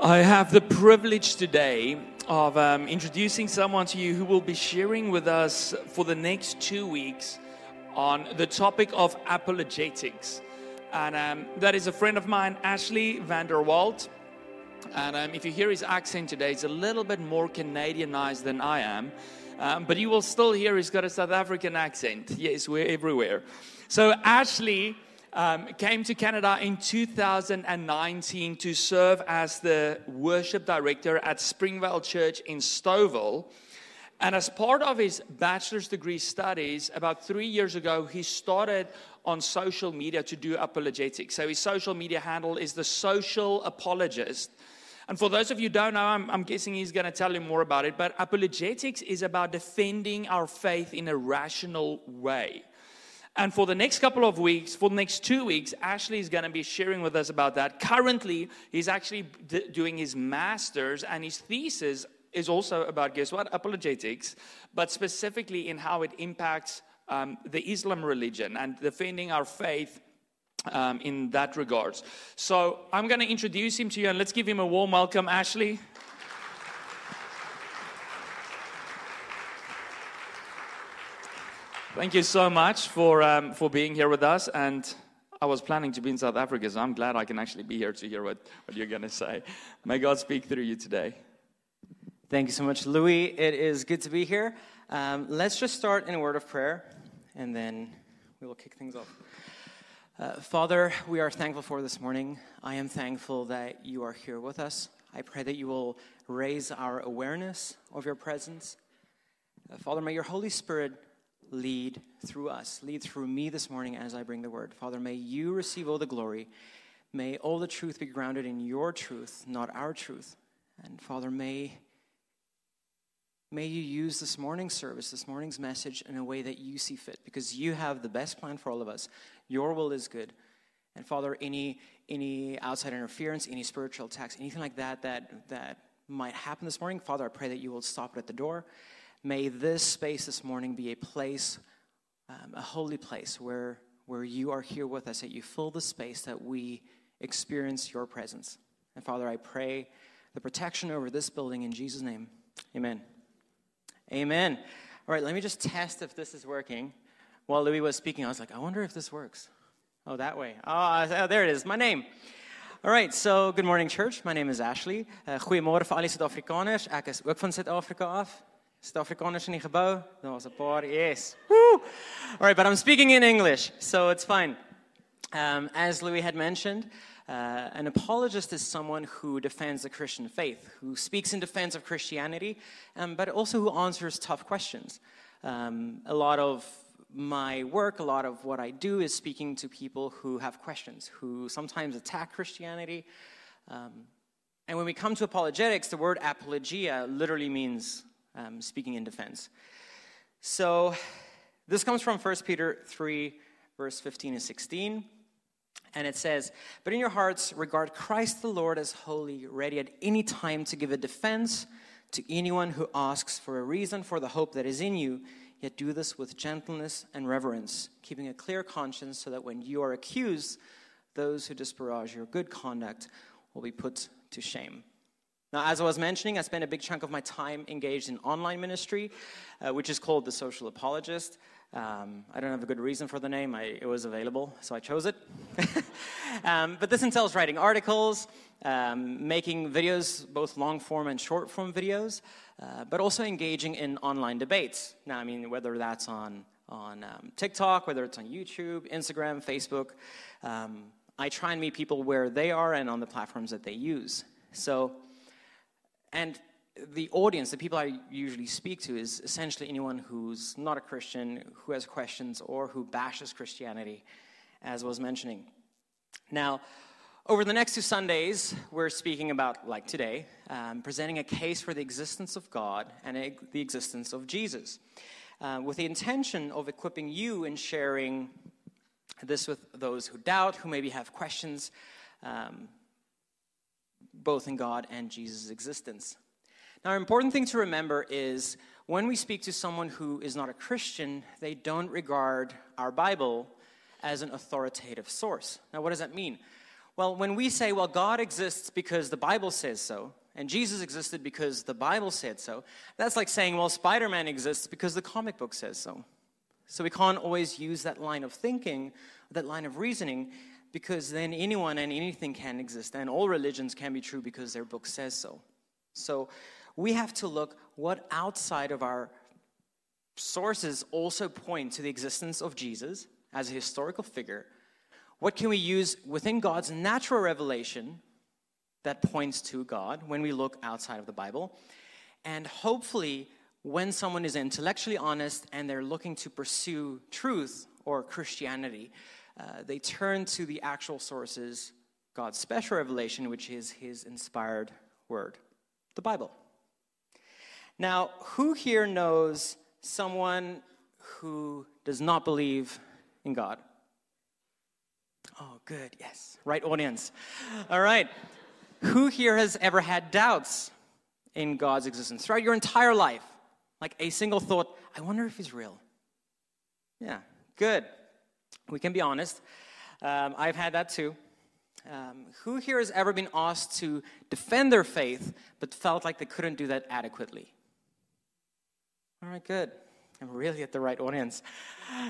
I have the privilege today of um, introducing someone to you who will be sharing with us for the next two weeks on the topic of apologetics. And um, that is a friend of mine, Ashley van der Walt. And um, if you hear his accent today, it's a little bit more Canadianized than I am. Um, but you will still hear he's got a South African accent. Yes, we're everywhere. So, Ashley um, came to Canada in 2019 to serve as the worship director at Springvale Church in Stouffville. And as part of his bachelor's degree studies, about three years ago, he started on social media to do apologetics. So his social media handle is the Social Apologist. And for those of you who don't know, I'm, I'm guessing he's going to tell you more about it. But apologetics is about defending our faith in a rational way. And for the next couple of weeks, for the next two weeks, Ashley is going to be sharing with us about that. Currently, he's actually d- doing his master's, and his thesis is also about, guess what, apologetics, but specifically in how it impacts um, the Islam religion and defending our faith um, in that regards. So I'm going to introduce him to you, and let's give him a warm welcome, Ashley. Thank you so much for, um, for being here with us. And I was planning to be in South Africa, so I'm glad I can actually be here to hear what, what you're going to say. May God speak through you today. Thank you so much, Louis. It is good to be here. Um, let's just start in a word of prayer, and then we will kick things off. Uh, Father, we are thankful for this morning. I am thankful that you are here with us. I pray that you will raise our awareness of your presence. Uh, Father, may your Holy Spirit lead through us, lead through me this morning as I bring the word. Father, may you receive all the glory. May all the truth be grounded in your truth, not our truth. And Father, may, may you use this morning's service, this morning's message, in a way that you see fit, because you have the best plan for all of us. Your will is good. And Father, any, any outside interference, any spiritual attacks, anything like that, that that might happen this morning, Father, I pray that you will stop it at the door May this space this morning be a place, um, a holy place where, where you are here with us, that you fill the space that we experience your presence. And Father, I pray the protection over this building in Jesus' name. Amen. Amen. All right, let me just test if this is working. While Louis was speaking, I was like, I wonder if this works. Oh, that way. Oh, oh there it is, my name. All right, so good morning, church. My name is Ashley. Uh, goedemorgen voor alle Zuid-Afrikaners. Ek is ook van Zuid-Afrika af. Zuid-Afrikaners in die? That was a party, yes. Woo! All right, but I'm speaking in English, so it's fine. Um, as Louis had mentioned, uh, an apologist is someone who defends the Christian faith, who speaks in defense of Christianity, um, but also who answers tough questions. Um, a lot of my work, a lot of what I do is speaking to people who have questions, who sometimes attack Christianity. Um, and when we come to apologetics, the word apologia literally means um, speaking in defense. So this comes from 1 Peter 3, verse 15 and 16. And it says, But in your hearts, regard Christ the Lord as holy, ready at any time to give a defense to anyone who asks for a reason for the hope that is in you, yet do this with gentleness and reverence, keeping a clear conscience so that when you are accused, those who disparage your good conduct will be put to shame. Now, as I was mentioning, I spent a big chunk of my time engaged in online ministry, uh, which is called The Social Apologist. Um, I don't have a good reason for the name. I, it was available, so I chose it. um, but this entails writing articles, um, making videos, both long form and short form videos, uh, but also engaging in online debates. Now, I mean, whether that's on, on um, TikTok, whether it's on YouTube, Instagram, Facebook, um, I try and meet people where they are and on the platforms that they use. So, and the audience, the people I usually speak to, is essentially anyone who's not a Christian, who has questions, or who bashes Christianity, as I was mentioning. Now, over the next two Sundays, we're speaking about, like today, um, presenting a case for the existence of God and a, the existence of Jesus, uh, with the intention of equipping you in sharing this with those who doubt, who maybe have questions, um, both in God and Jesus' existence. Now, an important thing to remember is when we speak to someone who is not a Christian, they don't regard our Bible as an authoritative source. Now, what does that mean? Well, when we say, well, God exists because the Bible says so, and Jesus existed because the Bible said so, that's like saying, well, Spider Man exists because the comic book says so. So we can't always use that line of thinking, that line of reasoning, because then anyone and anything can exist, and all religions can be true because their book says so. So we have to look what outside of our sources also point to the existence of Jesus as a historical figure. What can we use within God's natural revelation that points to God when we look outside of the Bible? And hopefully, when someone is intellectually honest and they're looking to pursue truth or Christianity, uh, they turn to the actual sources, God's special revelation, which is His inspired word, the Bible. Now, who here knows someone who does not believe in God? Oh, good, yes. Right audience. All right. Who here has ever had doubts in God's existence throughout your entire life? Like a single thought, I wonder if he's real. Yeah, good. We can be honest. Um, I've had that too. Um, who here has ever been asked to defend their faith but felt like they couldn't do that adequately? All right, good. I'm really at the right audience.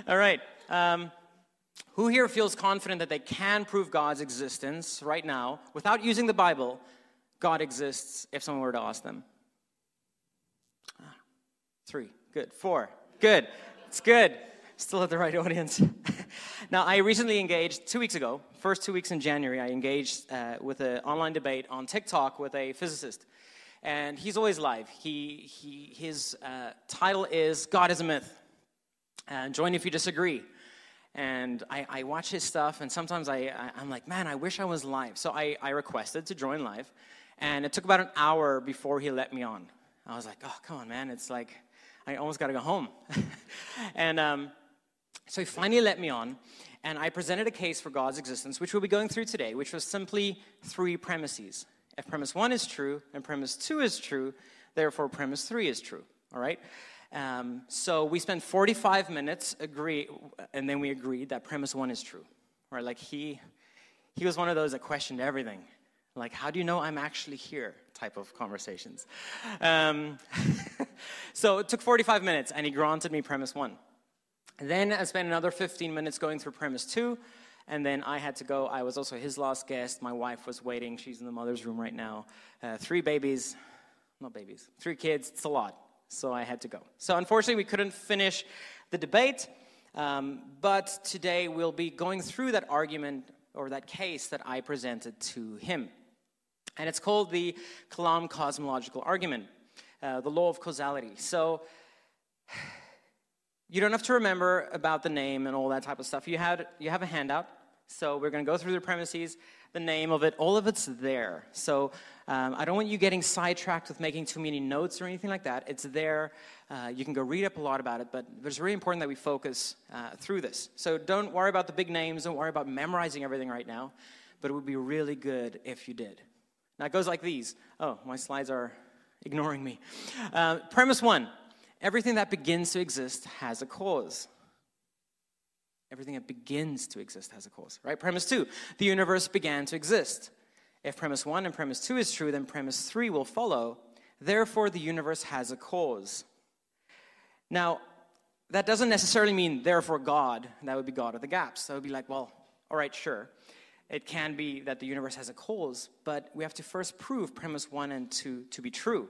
All right. Um, who here feels confident that they can prove God's existence right now without using the Bible? God exists if someone were to ask them. Ah, three. Good. Four. Good. It's good. Still at the right audience. now, I recently engaged two weeks ago, first two weeks in January, I engaged uh, with an online debate on TikTok with a physicist and he's always live. He, he, his uh, title is God is a Myth. Uh, join if you disagree. And I, I watch his stuff, and sometimes I, I, am like, man, I wish I was live. So I, I requested to join live, and it took about an hour before he let me on. I was like, oh, come on, man. It's like, I almost got to go home. and um, so he finally let me on, and I presented a case for God's existence, which we'll be going through today, which was simply three premises. If premise one is true and premise two is true, therefore premise three is true. All right? Um, so we spent 45 minutes agree, and then we agreed that premise one is true. Right? Like he, he was one of those that questioned everything. Like, how do you know I'm actually here? Type of conversations. Um, so it took 45 minutes, and he granted me premise one. Then I spent another 15 minutes going through premise two, and then I had to go. I was also his last guest. My wife was waiting. She's in the mother's room right now. Uh, three babies, not babies, three kids. It's a lot. So I had to go. So unfortunately, we couldn't finish the debate. Um, but today we'll be going through that argument or that case that I presented to him. And it's called the Kalam cosmological argument, uh, the law of causality. So you don't have to remember about the name and all that type of stuff. You, had, you have a handout. So we're going to go through the premises, the name of it, all of it's there. So um, I don't want you getting sidetracked with making too many notes or anything like that. It's there. Uh, you can go read up a lot about it, but it's really important that we focus uh, through this. So don't worry about the big names. Don't worry about memorizing everything right now. But it would be really good if you did. Now it goes like these. Oh, my slides are ignoring me. Uh, premise one Everything that begins to exist has a cause. Everything that begins to exist has a cause, right? Premise two, the universe began to exist. If premise one and premise two is true, then premise three will follow. Therefore, the universe has a cause. Now, that doesn't necessarily mean, therefore, God. That would be God of the gaps. That would be like, well, all right, sure. It can be that the universe has a cause, but we have to first prove premise one and two to be true.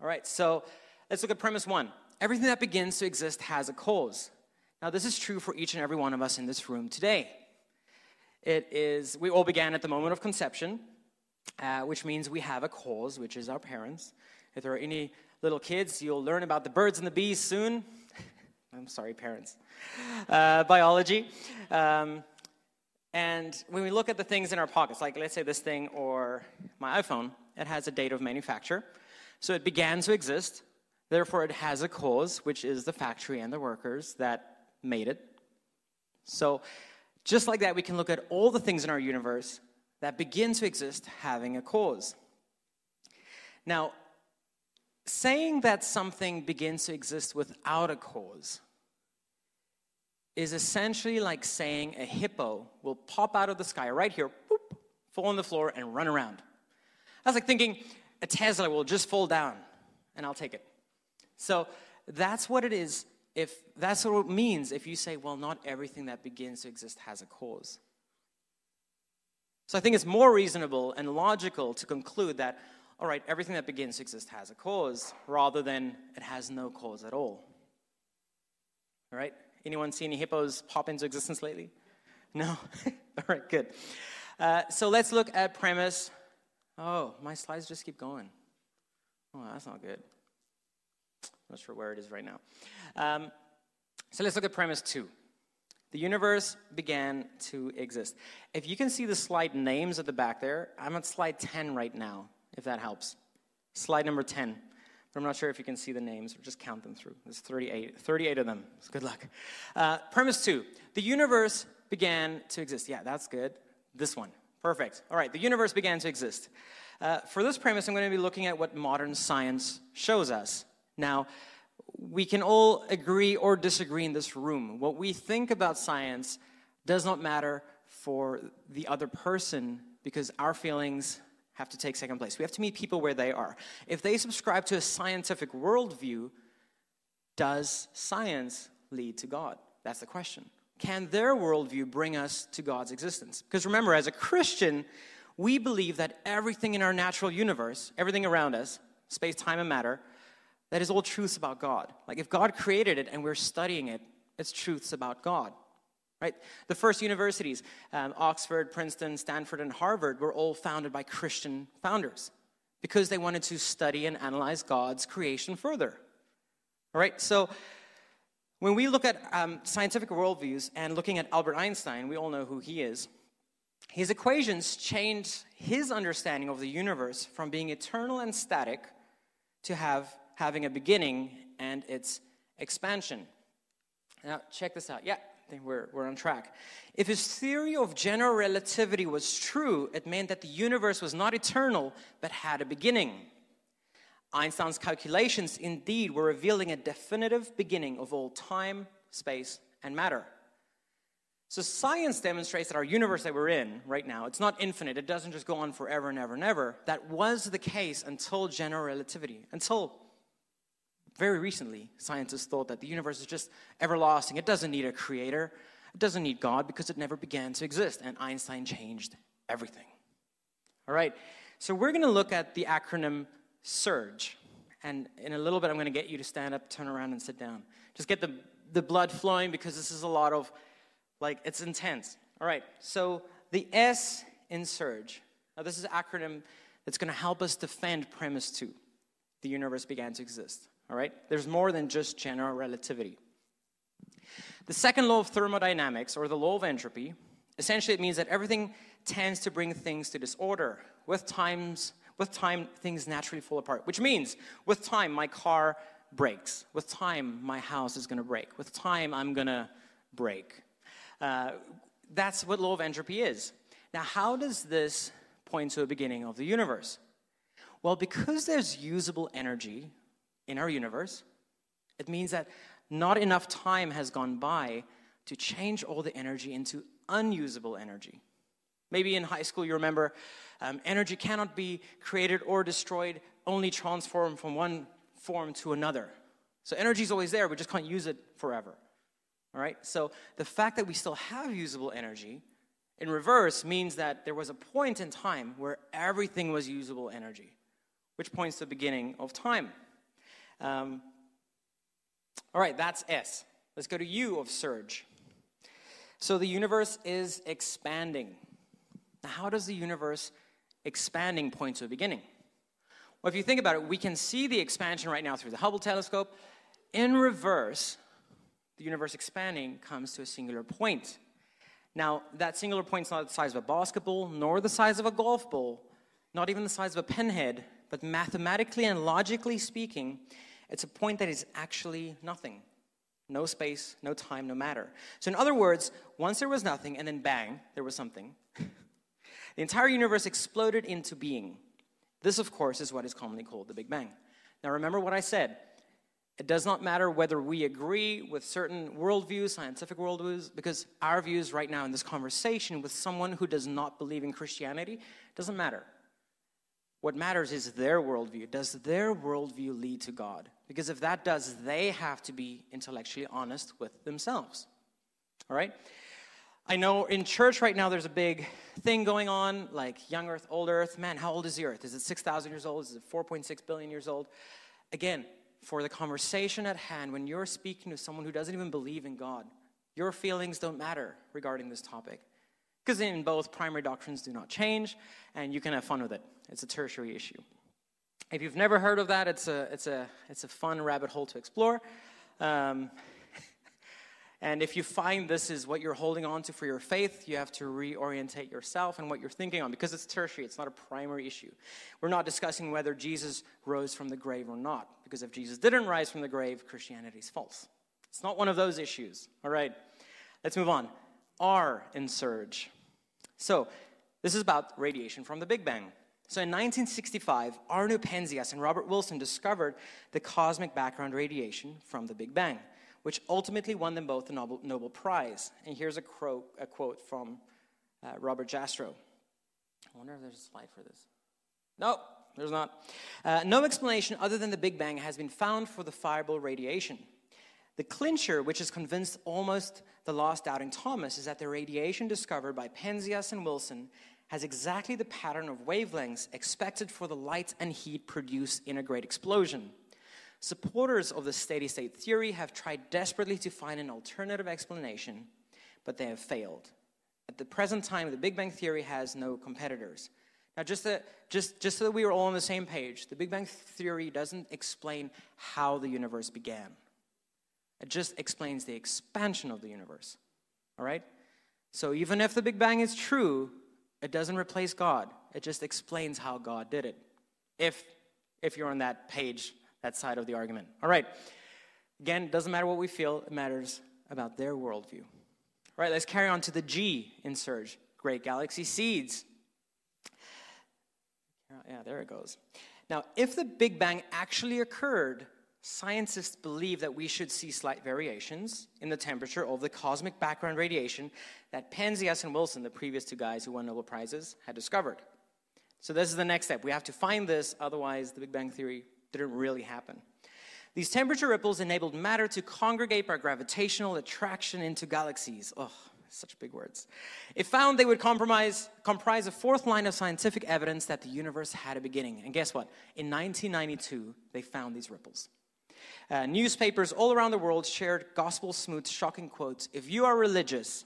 All right, so Let's look at premise one. Everything that begins to exist has a cause. Now, this is true for each and every one of us in this room today. It is, we all began at the moment of conception, uh, which means we have a cause, which is our parents. If there are any little kids, you'll learn about the birds and the bees soon. I'm sorry, parents. Uh, biology. Um, and when we look at the things in our pockets, like let's say this thing or my iPhone, it has a date of manufacture. So it began to exist. Therefore, it has a cause, which is the factory and the workers that made it. So, just like that, we can look at all the things in our universe that begin to exist having a cause. Now, saying that something begins to exist without a cause is essentially like saying a hippo will pop out of the sky right here, boop, fall on the floor, and run around. That's like thinking a Tesla will just fall down and I'll take it. So that's what it is if that's what it means if you say, well, not everything that begins to exist has a cause. So I think it's more reasonable and logical to conclude that, all right, everything that begins to exist has a cause, rather than it has no cause at all. All right? Anyone see any hippos pop into existence lately? No? all right, good. Uh, so let's look at premise. Oh, my slides just keep going. Oh, that's not good. Not sure where it is right now. Um, so let's look at premise two. The universe began to exist. If you can see the slide names at the back there, I'm at slide 10 right now, if that helps. Slide number 10. But I'm not sure if you can see the names, or just count them through. There's 38, 38 of them. So good luck. Uh, premise two the universe began to exist. Yeah, that's good. This one. Perfect. All right, the universe began to exist. Uh, for this premise, I'm going to be looking at what modern science shows us. Now, we can all agree or disagree in this room. What we think about science does not matter for the other person because our feelings have to take second place. We have to meet people where they are. If they subscribe to a scientific worldview, does science lead to God? That's the question. Can their worldview bring us to God's existence? Because remember, as a Christian, we believe that everything in our natural universe, everything around us, space, time, and matter, that is all truths about God. Like if God created it and we're studying it, it's truths about God. Right? The first universities, um, Oxford, Princeton, Stanford, and Harvard, were all founded by Christian founders because they wanted to study and analyze God's creation further. All right? So when we look at um, scientific worldviews and looking at Albert Einstein, we all know who he is. His equations changed his understanding of the universe from being eternal and static to have having a beginning and its expansion. Now, check this out. Yeah, I think we're, we're on track. If his theory of general relativity was true, it meant that the universe was not eternal, but had a beginning. Einstein's calculations indeed were revealing a definitive beginning of all time, space, and matter. So science demonstrates that our universe that we're in right now, it's not infinite. It doesn't just go on forever and ever and ever. That was the case until general relativity, until very recently, scientists thought that the universe is just everlasting. It doesn't need a creator, it doesn't need God because it never began to exist. And Einstein changed everything. All right, so we're going to look at the acronym SURGE. And in a little bit, I'm going to get you to stand up, turn around, and sit down. Just get the, the blood flowing because this is a lot of, like, it's intense. All right, so the S in SURGE. Now, this is an acronym that's going to help us defend premise two the universe began to exist. All right? There's more than just general relativity. The second law of thermodynamics, or the law of entropy, essentially it means that everything tends to bring things to disorder. With times, with time, things naturally fall apart. Which means, with time, my car breaks. With time, my house is going to break. With time, I'm going to break. Uh, that's what law of entropy is. Now, how does this point to a beginning of the universe? Well, because there's usable energy in our universe, it means that not enough time has gone by to change all the energy into unusable energy. Maybe in high school you remember um, energy cannot be created or destroyed, only transformed from one form to another. So energy is always there, we just can't use it forever. All right? So the fact that we still have usable energy in reverse means that there was a point in time where everything was usable energy, which points to the beginning of time. Um, all right, that's S. Let's go to U of surge. So the universe is expanding. Now, how does the universe expanding point to a beginning? Well, if you think about it, we can see the expansion right now through the Hubble telescope. In reverse, the universe expanding comes to a singular point. Now, that singular point is not the size of a basketball, nor the size of a golf ball, not even the size of a pinhead, but mathematically and logically speaking, it's a point that is actually nothing. No space, no time, no matter. So, in other words, once there was nothing and then bang, there was something, the entire universe exploded into being. This, of course, is what is commonly called the Big Bang. Now, remember what I said. It does not matter whether we agree with certain worldviews, scientific worldviews, because our views right now in this conversation with someone who does not believe in Christianity doesn't matter. What matters is their worldview. Does their worldview lead to God? Because if that does, they have to be intellectually honest with themselves. All right? I know in church right now there's a big thing going on, like young earth, old earth. Man, how old is the earth? Is it 6,000 years old? Is it 4.6 billion years old? Again, for the conversation at hand, when you're speaking to someone who doesn't even believe in God, your feelings don't matter regarding this topic. Because in both, primary doctrines do not change, and you can have fun with it. It's a tertiary issue. If you've never heard of that, it's a, it's a, it's a fun rabbit hole to explore. Um, and if you find this is what you're holding on to for your faith, you have to reorientate yourself and what you're thinking on because it's tertiary, it's not a primary issue. We're not discussing whether Jesus rose from the grave or not, because if Jesus didn't rise from the grave, Christianity is false. It's not one of those issues. All right, let's move on. R in surge. So, this is about radiation from the Big Bang. So, in 1965, Arno Penzias and Robert Wilson discovered the cosmic background radiation from the Big Bang which ultimately won them both the Nobel, Nobel Prize. And here's a, quote, a quote from uh, Robert Jastrow. I wonder if there's a slide for this. No, there's not. Uh, no explanation other than the Big Bang has been found for the fireball radiation. The clincher, which has convinced almost the last doubting Thomas, is that the radiation discovered by Penzias and Wilson has exactly the pattern of wavelengths expected for the light and heat produced in a great explosion. Supporters of the steady state theory have tried desperately to find an alternative explanation, but they have failed. At the present time, the Big Bang theory has no competitors. Now, just, to, just, just so that we are all on the same page, the Big Bang theory doesn't explain how the universe began, it just explains the expansion of the universe. All right? So, even if the Big Bang is true, it doesn't replace God, it just explains how God did it. If, if you're on that page that side of the argument. All right. Again, it doesn't matter what we feel, it matters about their worldview. All right, let's carry on to the G in Surge Great Galaxy Seeds. Yeah, there it goes. Now, if the Big Bang actually occurred, scientists believe that we should see slight variations in the temperature of the cosmic background radiation that Penzias and Wilson, the previous two guys who won Nobel Prizes, had discovered. So, this is the next step. We have to find this, otherwise, the Big Bang Theory didn't really happen. These temperature ripples enabled matter to congregate by gravitational attraction into galaxies. Oh, such big words. It found they would comprise a fourth line of scientific evidence that the universe had a beginning. And guess what? In 1992, they found these ripples. Uh, newspapers all around the world shared gospel smooth, shocking quotes. If you are religious,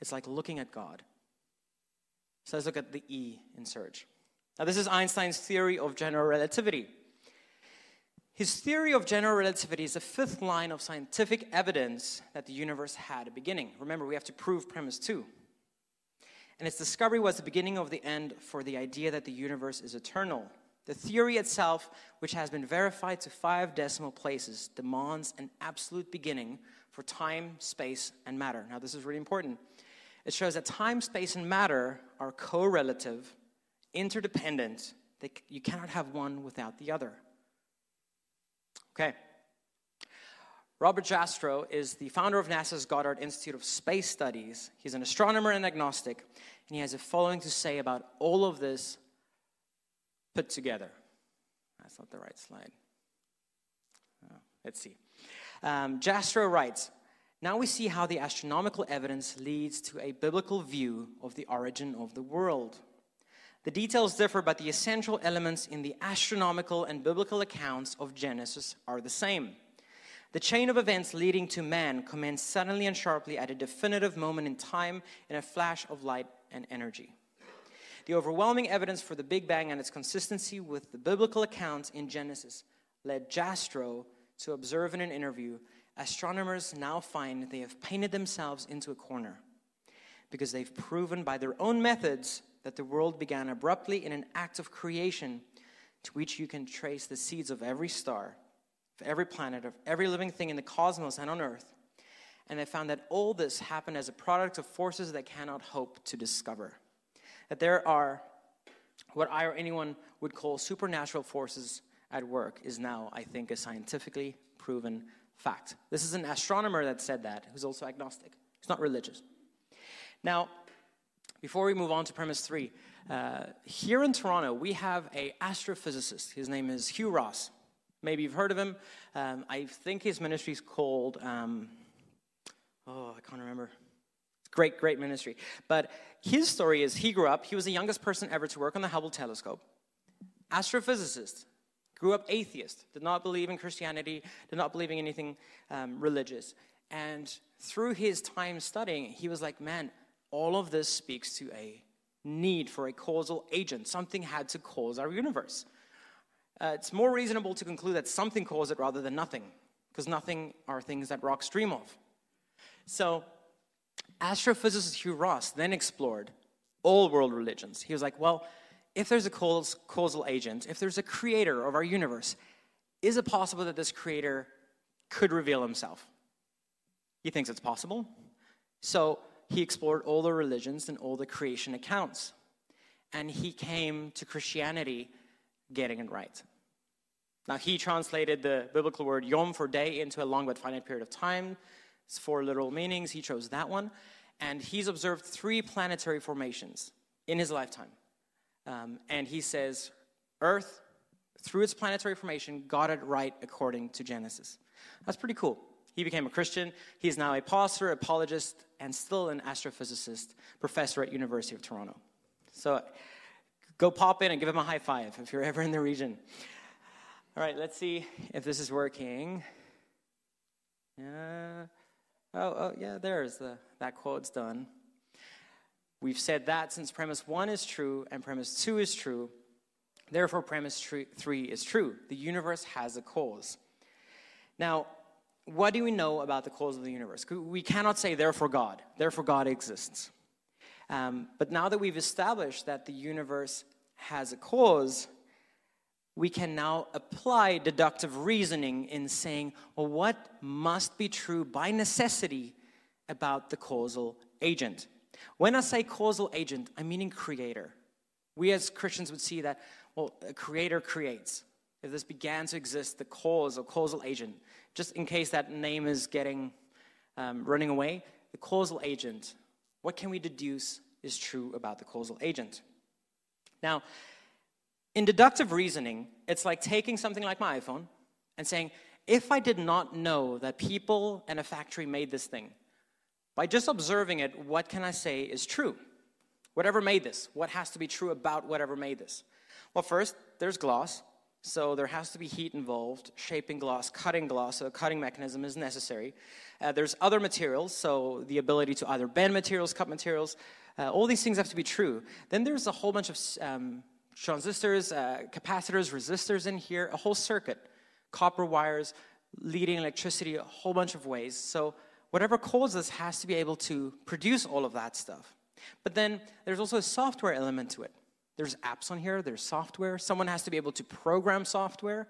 it's like looking at God. So let's look at the E in SURGE. Now, this is Einstein's theory of general relativity. His theory of general relativity is the fifth line of scientific evidence that the universe had a beginning. Remember, we have to prove premise two. And its discovery was the beginning of the end for the idea that the universe is eternal. The theory itself, which has been verified to five decimal places, demands an absolute beginning for time, space, and matter. Now, this is really important. It shows that time, space, and matter are correlative, interdependent. They, you cannot have one without the other. Okay. Robert Jastrow is the founder of NASA's Goddard Institute of Space Studies. He's an astronomer and agnostic, and he has the following to say about all of this put together. That's not the right slide. Oh, let's see. Um, writes Now we see how the astronomical evidence leads to a biblical view of the origin of the world. The details differ, but the essential elements in the astronomical and biblical accounts of Genesis are the same. The chain of events leading to man commenced suddenly and sharply at a definitive moment in time in a flash of light and energy. The overwhelming evidence for the Big Bang and its consistency with the biblical accounts in Genesis led Jastrow to observe in an interview astronomers now find they have painted themselves into a corner because they've proven by their own methods that the world began abruptly in an act of creation to which you can trace the seeds of every star, of every planet, of every living thing in the cosmos and on earth. And they found that all this happened as a product of forces that cannot hope to discover. That there are what I or anyone would call supernatural forces at work is now, I think, a scientifically proven fact. This is an astronomer that said that, who's also agnostic. He's not religious. Now, before we move on to premise three, uh, here in Toronto, we have a astrophysicist. His name is Hugh Ross. Maybe you've heard of him. Um, I think his ministry is called, um, oh, I can't remember. Great, great ministry. But his story is he grew up, he was the youngest person ever to work on the Hubble telescope. Astrophysicist, grew up atheist, did not believe in Christianity, did not believe in anything um, religious. And through his time studying, he was like, man, all of this speaks to a need for a causal agent. Something had to cause our universe. Uh, it's more reasonable to conclude that something caused it rather than nothing, because nothing are things that rocks dream of. So, astrophysicist Hugh Ross then explored all world religions. He was like, well, if there's a causal agent, if there's a creator of our universe, is it possible that this creator could reveal himself? He thinks it's possible. So he explored all the religions and all the creation accounts. And he came to Christianity getting it right. Now, he translated the biblical word yom for day into a long but finite period of time. It's four literal meanings. He chose that one. And he's observed three planetary formations in his lifetime. Um, and he says, Earth, through its planetary formation, got it right according to Genesis. That's pretty cool. He became a Christian. He's now a pastor, apologist, and still an astrophysicist, professor at University of Toronto. So go pop in and give him a high five if you're ever in the region. All right, let's see if this is working. Yeah. Oh, oh yeah, there's the that quote's done. We've said that since premise one is true and premise two is true, therefore premise three is true. The universe has a cause. Now, what do we know about the cause of the universe? We cannot say, therefore, God. Therefore, God exists. Um, but now that we've established that the universe has a cause, we can now apply deductive reasoning in saying, well, what must be true by necessity about the causal agent? When I say causal agent, I'm meaning creator. We as Christians would see that, well, a creator creates. If this began to exist, the cause or causal agent just in case that name is getting um, running away, the causal agent. What can we deduce is true about the causal agent? Now, in deductive reasoning, it's like taking something like my iPhone and saying, if I did not know that people and a factory made this thing, by just observing it, what can I say is true? Whatever made this, what has to be true about whatever made this? Well, first, there's gloss. So there has to be heat involved, shaping gloss, cutting gloss, so a cutting mechanism is necessary. Uh, there's other materials, so the ability to either bend materials, cut materials, uh, all these things have to be true. Then there's a whole bunch of um, transistors, uh, capacitors, resistors in here, a whole circuit, copper wires, leading electricity a whole bunch of ways. So whatever causes this has to be able to produce all of that stuff. But then there's also a software element to it. There's apps on here, there's software. Someone has to be able to program software.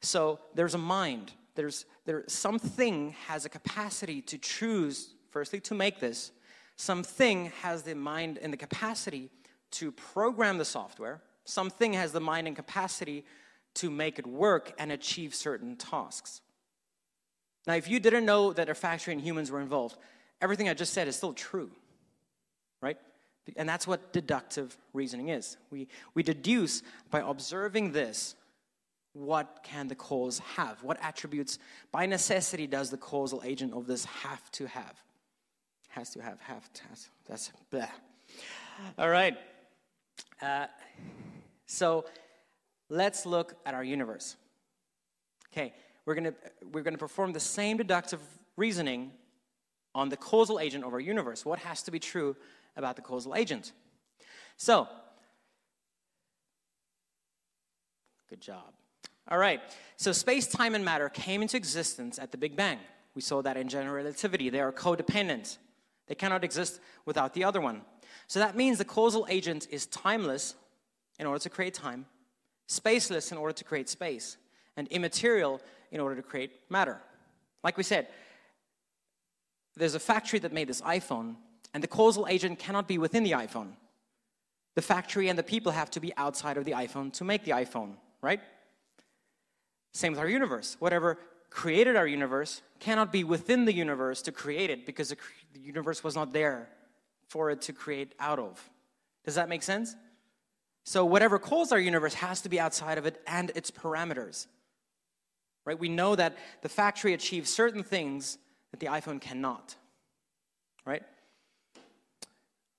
So there's a mind. There's there something has a capacity to choose, firstly, to make this. Something has the mind and the capacity to program the software. Something has the mind and capacity to make it work and achieve certain tasks. Now, if you didn't know that a factory and humans were involved, everything I just said is still true, right? And that's what deductive reasoning is. We, we deduce by observing this what can the cause have? What attributes, by necessity, does the causal agent of this have to have? Has to have, have to have. That's blah. All right. Uh, so let's look at our universe. Okay, we're to we're to perform the same deductive reasoning on the causal agent of our universe. What has to be true about the causal agent. So, good job. All right, so space, time, and matter came into existence at the Big Bang. We saw that in general relativity. They are codependent, they cannot exist without the other one. So that means the causal agent is timeless in order to create time, spaceless in order to create space, and immaterial in order to create matter. Like we said, there's a factory that made this iPhone, and the causal agent cannot be within the iPhone. The factory and the people have to be outside of the iPhone to make the iPhone, right? Same with our universe. Whatever created our universe cannot be within the universe to create it because the, universe was not there for it to create out of. Does that make sense? So, whatever caused our universe has to be outside of it and its parameters. Right? We know that the factory achieves certain things that the iPhone cannot. Right?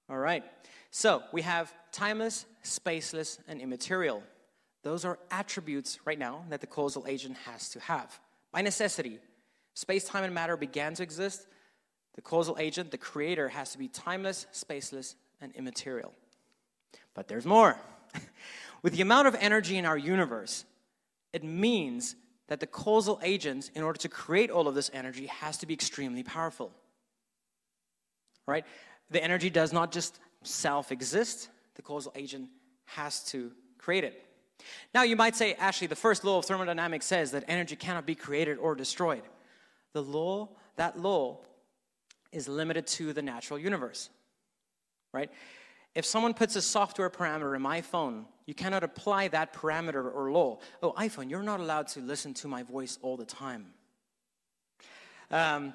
All right. So, we have timeless, spaceless, and immaterial. Those are attributes right now that the causal agent has to have. By necessity, space, time, and matter began to exist. The causal agent, the creator, has to be timeless, spaceless, and immaterial. But there's more. With the amount of energy in our universe, it means that the causal agent, in order to create all of this energy, has to be extremely powerful. Right? The energy does not just self exist, the causal agent has to create it. Now, you might say, Ashley, the first law of thermodynamics says that energy cannot be created or destroyed. The law, that law, is limited to the natural universe, right? If someone puts a software parameter in my phone, you cannot apply that parameter or law. Oh, iPhone, you're not allowed to listen to my voice all the time. Um,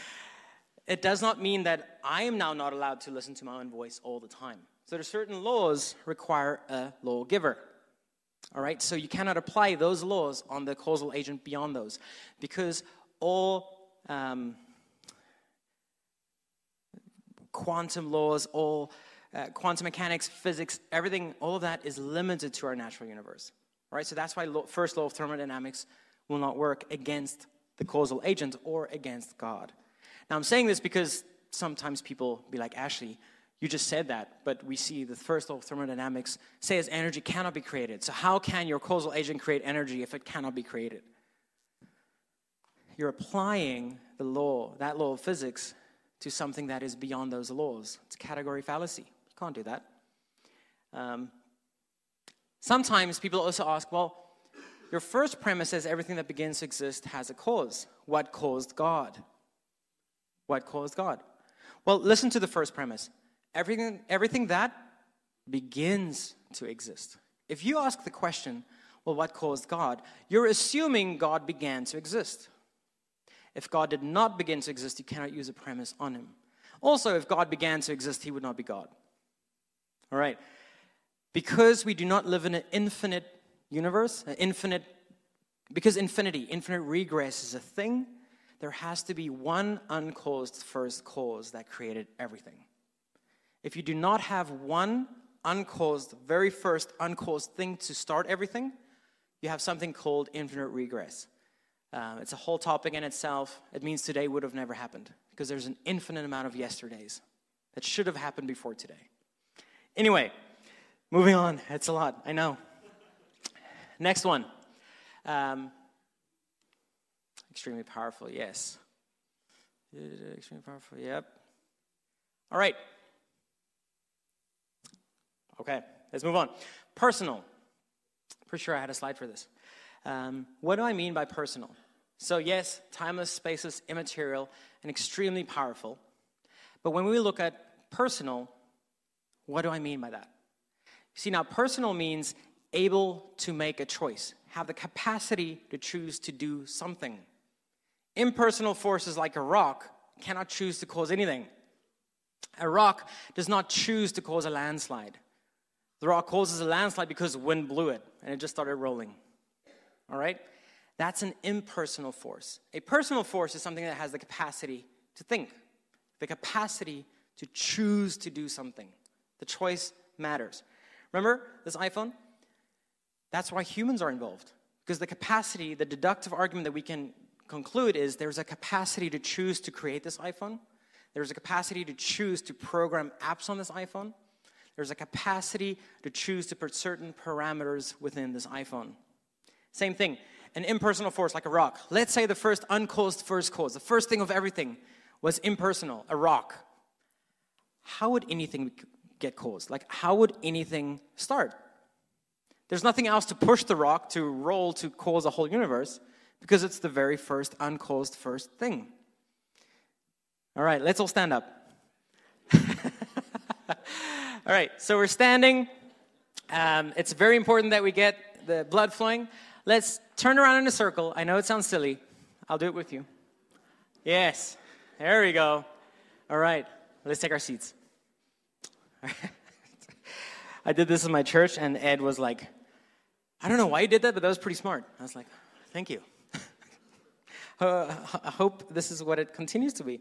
it does not mean that I am now not allowed to listen to my own voice all the time. So there's certain laws require a lawgiver. All right, so you cannot apply those laws on the causal agent beyond those because all um, quantum laws, all uh, quantum mechanics, physics, everything, all of that is limited to our natural universe. Right? so that's why first law of thermodynamics will not work against the causal agent or against God. Now, I'm saying this because sometimes people be like, Ashley, you just said that, but we see the first law of thermodynamics says energy cannot be created. So, how can your causal agent create energy if it cannot be created? You're applying the law, that law of physics, to something that is beyond those laws. It's a category fallacy. You can't do that. Um, sometimes people also ask, well, your first premise says everything that begins to exist has a cause. What caused God? What caused God? Well, listen to the first premise. Everything, everything that begins to exist. If you ask the question, well, what caused God? You're assuming God began to exist. If God did not begin to exist, you cannot use a premise on him. Also, if God began to exist, he would not be God. All right. Because we do not live in an infinite universe, an infinite, because infinity, infinite regress is a thing, there has to be one uncaused first cause that created everything. If you do not have one uncaused, very first uncaused thing to start everything, you have something called infinite regress. Um, it's a whole topic in itself. It means today would have never happened because there's an infinite amount of yesterdays that should have happened before today. Anyway, moving on. It's a lot, I know. Next one. Um, extremely powerful, yes. Extremely powerful, yep. All right. Okay, let's move on. Personal. Pretty sure I had a slide for this. Um, what do I mean by personal? So, yes, timeless, spaceless, immaterial, and extremely powerful. But when we look at personal, what do I mean by that? See, now, personal means able to make a choice, have the capacity to choose to do something. Impersonal forces like a rock cannot choose to cause anything. A rock does not choose to cause a landslide. The rock causes a landslide because wind blew it and it just started rolling all right? That's an impersonal force. A personal force is something that has the capacity to think, the capacity to choose to do something. The choice matters. Remember this iPhone? That's why humans are involved. Because the capacity, the deductive argument that we can conclude is there's a capacity to choose to create this iPhone. There's a capacity to choose to program apps on this iPhone. There's a capacity to choose to put certain parameters within this iPhone. Same thing, an impersonal force like a rock. Let's say the first uncaused first cause, the first thing of everything was impersonal, a rock. How would anything get caused? Like, how would anything start? There's nothing else to push the rock to roll to cause a whole universe because it's the very first uncaused first thing. All right, let's all stand up. all right, so we're standing. Um, it's very important that we get the blood flowing. Let's turn around in a circle. I know it sounds silly, I'll do it with you. Yes. There we go. All right. Let's take our seats. I did this in my church, and Ed was like, I don't know why you did that, but that was pretty smart. I was like, thank you. uh, I hope this is what it continues to be.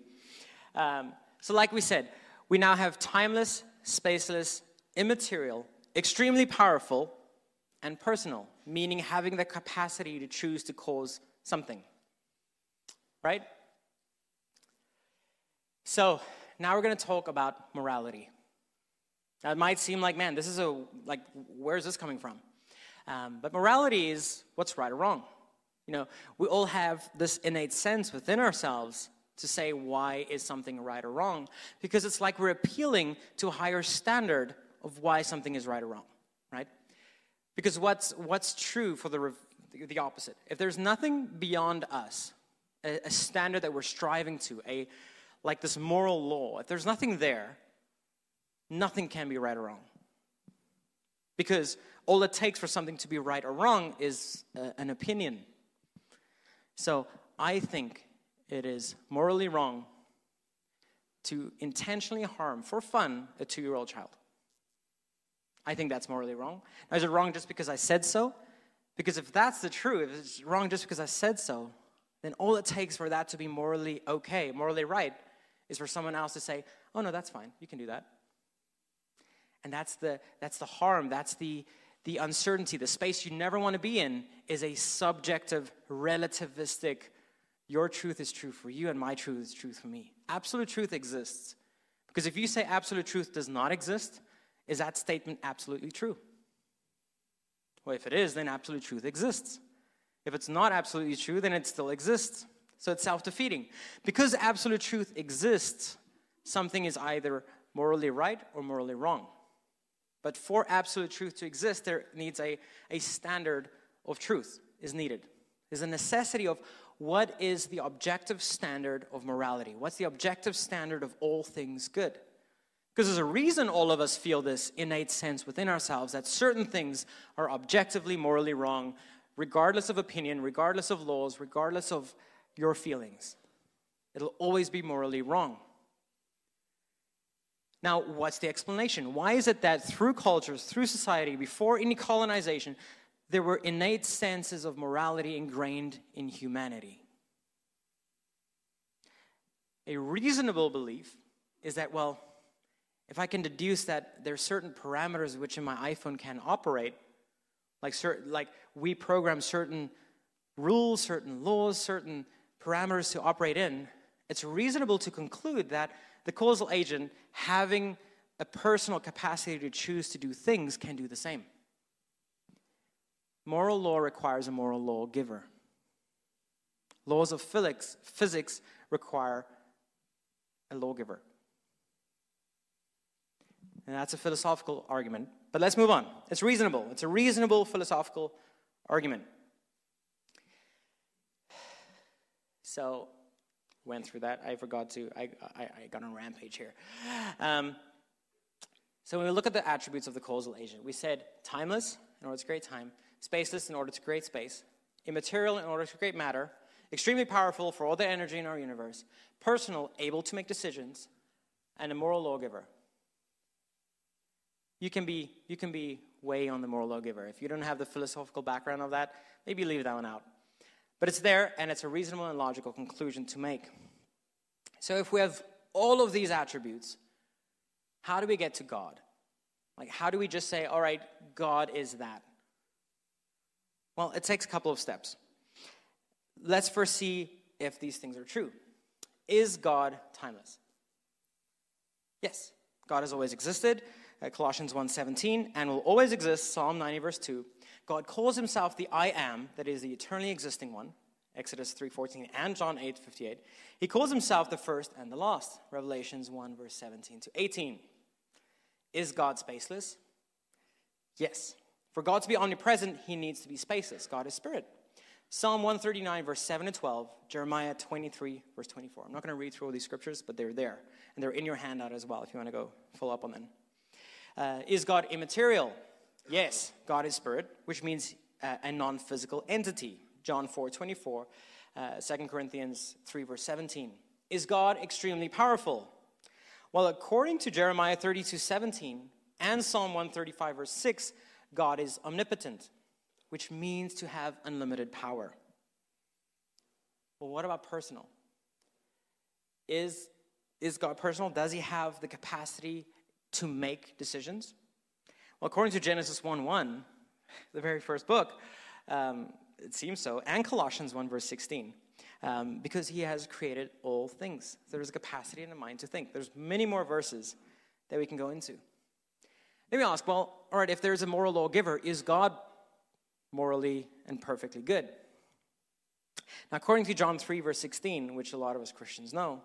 Um, so, like we said, we now have timeless, spaceless, immaterial, extremely powerful, and personal, meaning having the capacity to choose to cause something. Right? So, now we're going to talk about morality. That might seem like, man, this is a, like, where's this coming from? Um, but morality is what's right or wrong. You know, we all have this innate sense within ourselves to say why is something right or wrong because it's like we're appealing to a higher standard of why something is right or wrong, right? Because what's what's true for the the opposite. If there's nothing beyond us, a, a standard that we're striving to, a like this moral law, if there's nothing there, nothing can be right or wrong. Because all it takes for something to be right or wrong is uh, an opinion. So I think it is morally wrong to intentionally harm for fun a two year old child. I think that's morally wrong. Now, is it wrong just because I said so? Because if that's the truth, if it's wrong just because I said so, then all it takes for that to be morally okay, morally right, is for someone else to say, oh no, that's fine, you can do that. And that's the, that's the harm, that's the, the uncertainty, the space you never want to be in is a subjective, relativistic, your truth is true for you and my truth is true for me. Absolute truth exists. Because if you say absolute truth does not exist, is that statement absolutely true? Well, if it is, then absolute truth exists. If it's not absolutely true, then it still exists. So it's self defeating. Because absolute truth exists, something is either morally right or morally wrong. But for absolute truth to exist, there needs a, a standard of truth is needed. There's a necessity of what is the objective standard of morality? What's the objective standard of all things good? Because there's a reason all of us feel this innate sense within ourselves that certain things are objectively morally wrong, regardless of opinion, regardless of laws, regardless of your feelings. It'll always be morally wrong. Now, what's the explanation? Why is it that through cultures, through society, before any colonization, there were innate senses of morality ingrained in humanity? A reasonable belief is that, well, if I can deduce that there are certain parameters which in my iPhone can operate, like, certain, like we program certain rules, certain laws, certain parameters to operate in, it's reasonable to conclude that the causal agent, having a personal capacity to choose to do things, can do the same. Moral law requires a moral law giver. Laws of physics require a lawgiver. And that's a philosophical argument. But let's move on. It's reasonable. It's a reasonable philosophical argument. So, went through that. I forgot to, I, I, I got on a rampage here. Um, so when we look at the attributes of the causal agent, we said timeless in order to create time, spaceless in order to create space, immaterial in order to create matter, extremely powerful for all the energy in our universe, personal, able to make decisions, and a moral lawgiver. You can be, you can be way on the moral lawgiver. If you don't have the philosophical background of that, maybe leave that one out. But it's there, and it's a reasonable and logical conclusion to make. So if we have all of these attributes, how do we get to God? Like, how do we just say, all right, God is that? Well, it takes a couple of steps. Let's first see if these things are true. Is God timeless? Yes, God has always existed. Uh, Colossians 1:17 and will always exist. Psalm 90 verse 2. God calls himself the I am, that is the eternally existing one, Exodus 3:14 and John 8:58. He calls himself the first and the last, Revelations 1 verse 17 to 18. Is God spaceless? Yes. For God to be omnipresent, he needs to be spaceless. God is spirit. Psalm 139, verse 7 to 12, Jeremiah 23, verse 24. I'm not going to read through all these scriptures, but they're there. And they're in your handout as well if you want to go follow up on them. Uh, is God immaterial? Yes, God is spirit, which means uh, a non physical entity. John 4 24. Uh, 2 Corinthians 3, verse 17. Is God extremely powerful? Well, according to Jeremiah 32, 17 and Psalm 135, verse 6, God is omnipotent, which means to have unlimited power. Well, what about personal? Is, is God personal? Does he have the capacity to make decisions? Well, according to Genesis 1 1, the very first book, um, it seems so, and Colossians 1 verse 16, um, because he has created all things. There's a capacity in the mind to think. There's many more verses that we can go into. Let me ask, well, all right, if there's a moral lawgiver, is God morally and perfectly good? Now, according to John 3, verse 16, which a lot of us Christians know,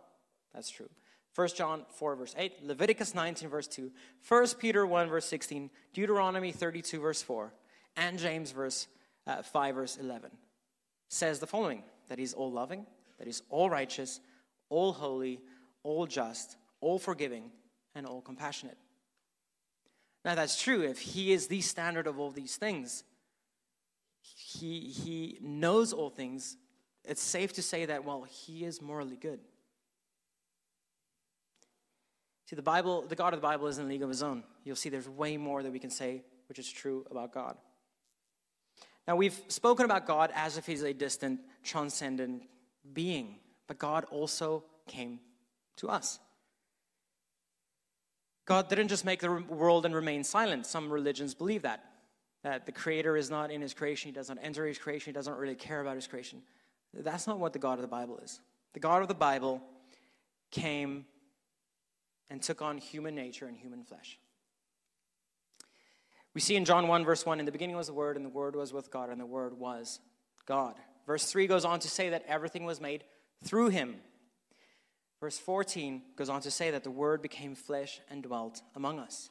that's true. 1 John 4, verse 8, Leviticus 19, verse 2, 1 Peter 1, verse 16, Deuteronomy 32, verse 4, and James verse, uh, 5, verse 11 says the following that he's all loving, that he's all righteous, all holy, all just, all forgiving, and all compassionate. Now, that's true. If he is the standard of all these things, he, he knows all things, it's safe to say that, well, he is morally good. See, the Bible, the God of the Bible is in a league of his own. You'll see there's way more that we can say which is true about God. Now, we've spoken about God as if he's a distant, transcendent being, but God also came to us. God didn't just make the world and remain silent. Some religions believe that. That the Creator is not in His creation, He doesn't enter His creation, He doesn't really care about His creation. That's not what the God of the Bible is. The God of the Bible came and took on human nature and human flesh. We see in John 1, verse 1 In the beginning was the Word, and the Word was with God, and the Word was God. Verse 3 goes on to say that everything was made through Him. Verse 14 goes on to say that the Word became flesh and dwelt among us.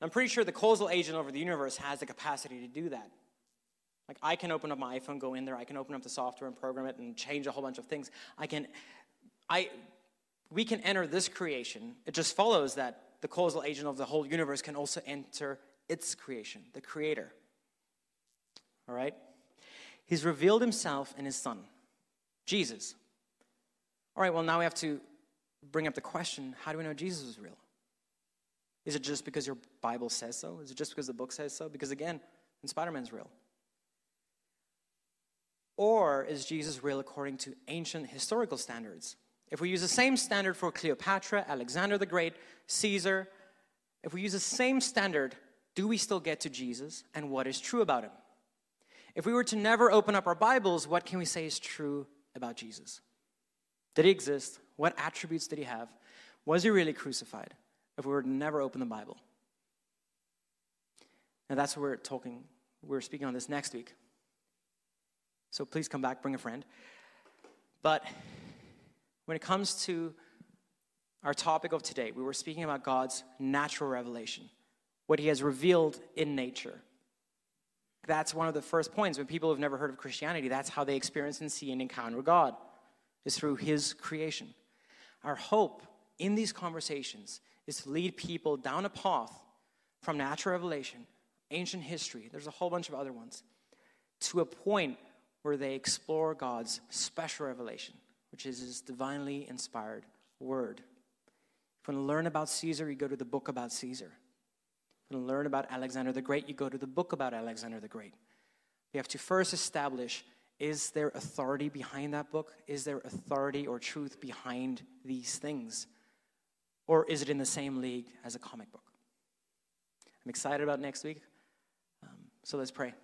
I'm pretty sure the causal agent over the universe has the capacity to do that. Like, I can open up my iPhone, go in there, I can open up the software and program it and change a whole bunch of things. I can, I, we can enter this creation. It just follows that the causal agent of the whole universe can also enter its creation, the creator. All right? He's revealed himself in his son, Jesus. All right, well, now we have to bring up the question how do we know Jesus is real? Is it just because your Bible says so? Is it just because the book says so? Because again, Spider Man's real. Or is Jesus real according to ancient historical standards? If we use the same standard for Cleopatra, Alexander the Great, Caesar, if we use the same standard, do we still get to Jesus and what is true about him? If we were to never open up our Bibles, what can we say is true about Jesus? Did he exist? What attributes did he have? Was he really crucified? If we were to never open the Bible. And that's what we're talking, we're speaking on this next week. So please come back, bring a friend. But when it comes to our topic of today, we were speaking about God's natural revelation, what He has revealed in nature. That's one of the first points when people have never heard of Christianity. That's how they experience and see and encounter God, is through His creation. Our hope in these conversations is to lead people down a path from natural revelation, ancient history, there's a whole bunch of other ones, to a point where they explore God's special revelation, which is his divinely inspired word. If you want to learn about Caesar, you go to the book about Caesar. If you want to learn about Alexander the Great, you go to the book about Alexander the Great. You have to first establish is there authority behind that book? Is there authority or truth behind these things? Or is it in the same league as a comic book? I'm excited about next week. Um, so let's pray.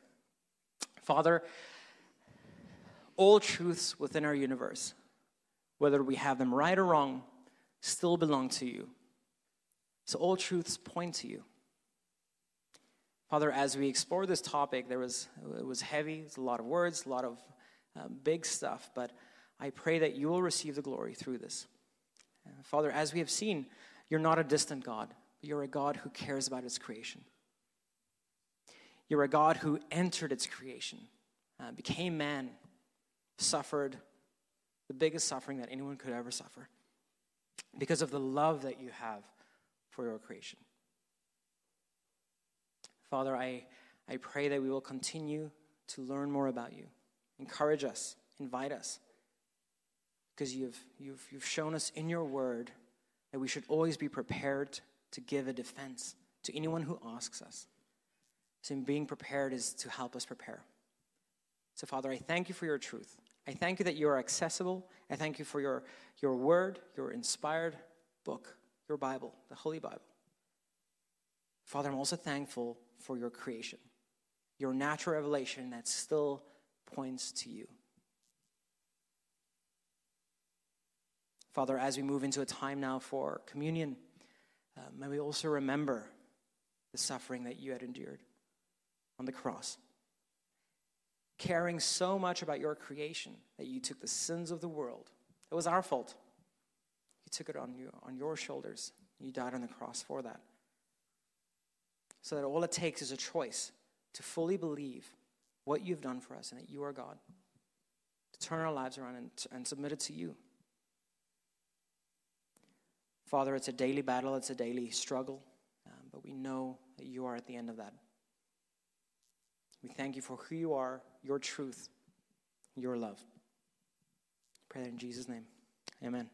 Father, all truths within our universe, whether we have them right or wrong, still belong to you. So all truths point to you. Father, as we explore this topic, there was it was heavy. It's a lot of words, a lot of uh, big stuff. But I pray that you will receive the glory through this. Uh, Father, as we have seen, you're not a distant God, but you're a God who cares about its creation. You're a God who entered its creation, uh, became man, suffered the biggest suffering that anyone could ever suffer because of the love that you have for your creation. Father, I, I pray that we will continue to learn more about you. Encourage us invite us. Because you've, you've, you've shown us in your word that we should always be prepared to give a defense to anyone who asks us. So, being prepared is to help us prepare. So, Father, I thank you for your truth. I thank you that you are accessible. I thank you for your, your word, your inspired book, your Bible, the Holy Bible. Father, I'm also thankful for your creation, your natural revelation that still points to you. Father, as we move into a time now for communion, uh, may we also remember the suffering that you had endured on the cross caring so much about your creation that you took the sins of the world. It was our fault. You took it on, on your shoulders. You died on the cross for that. So that all it takes is a choice to fully believe what you've done for us and that you are God, to turn our lives around and, and submit it to you. Father, it's a daily battle, it's a daily struggle, um, but we know that you are at the end of that. We thank you for who you are, your truth, your love. I pray that in Jesus' name. Amen.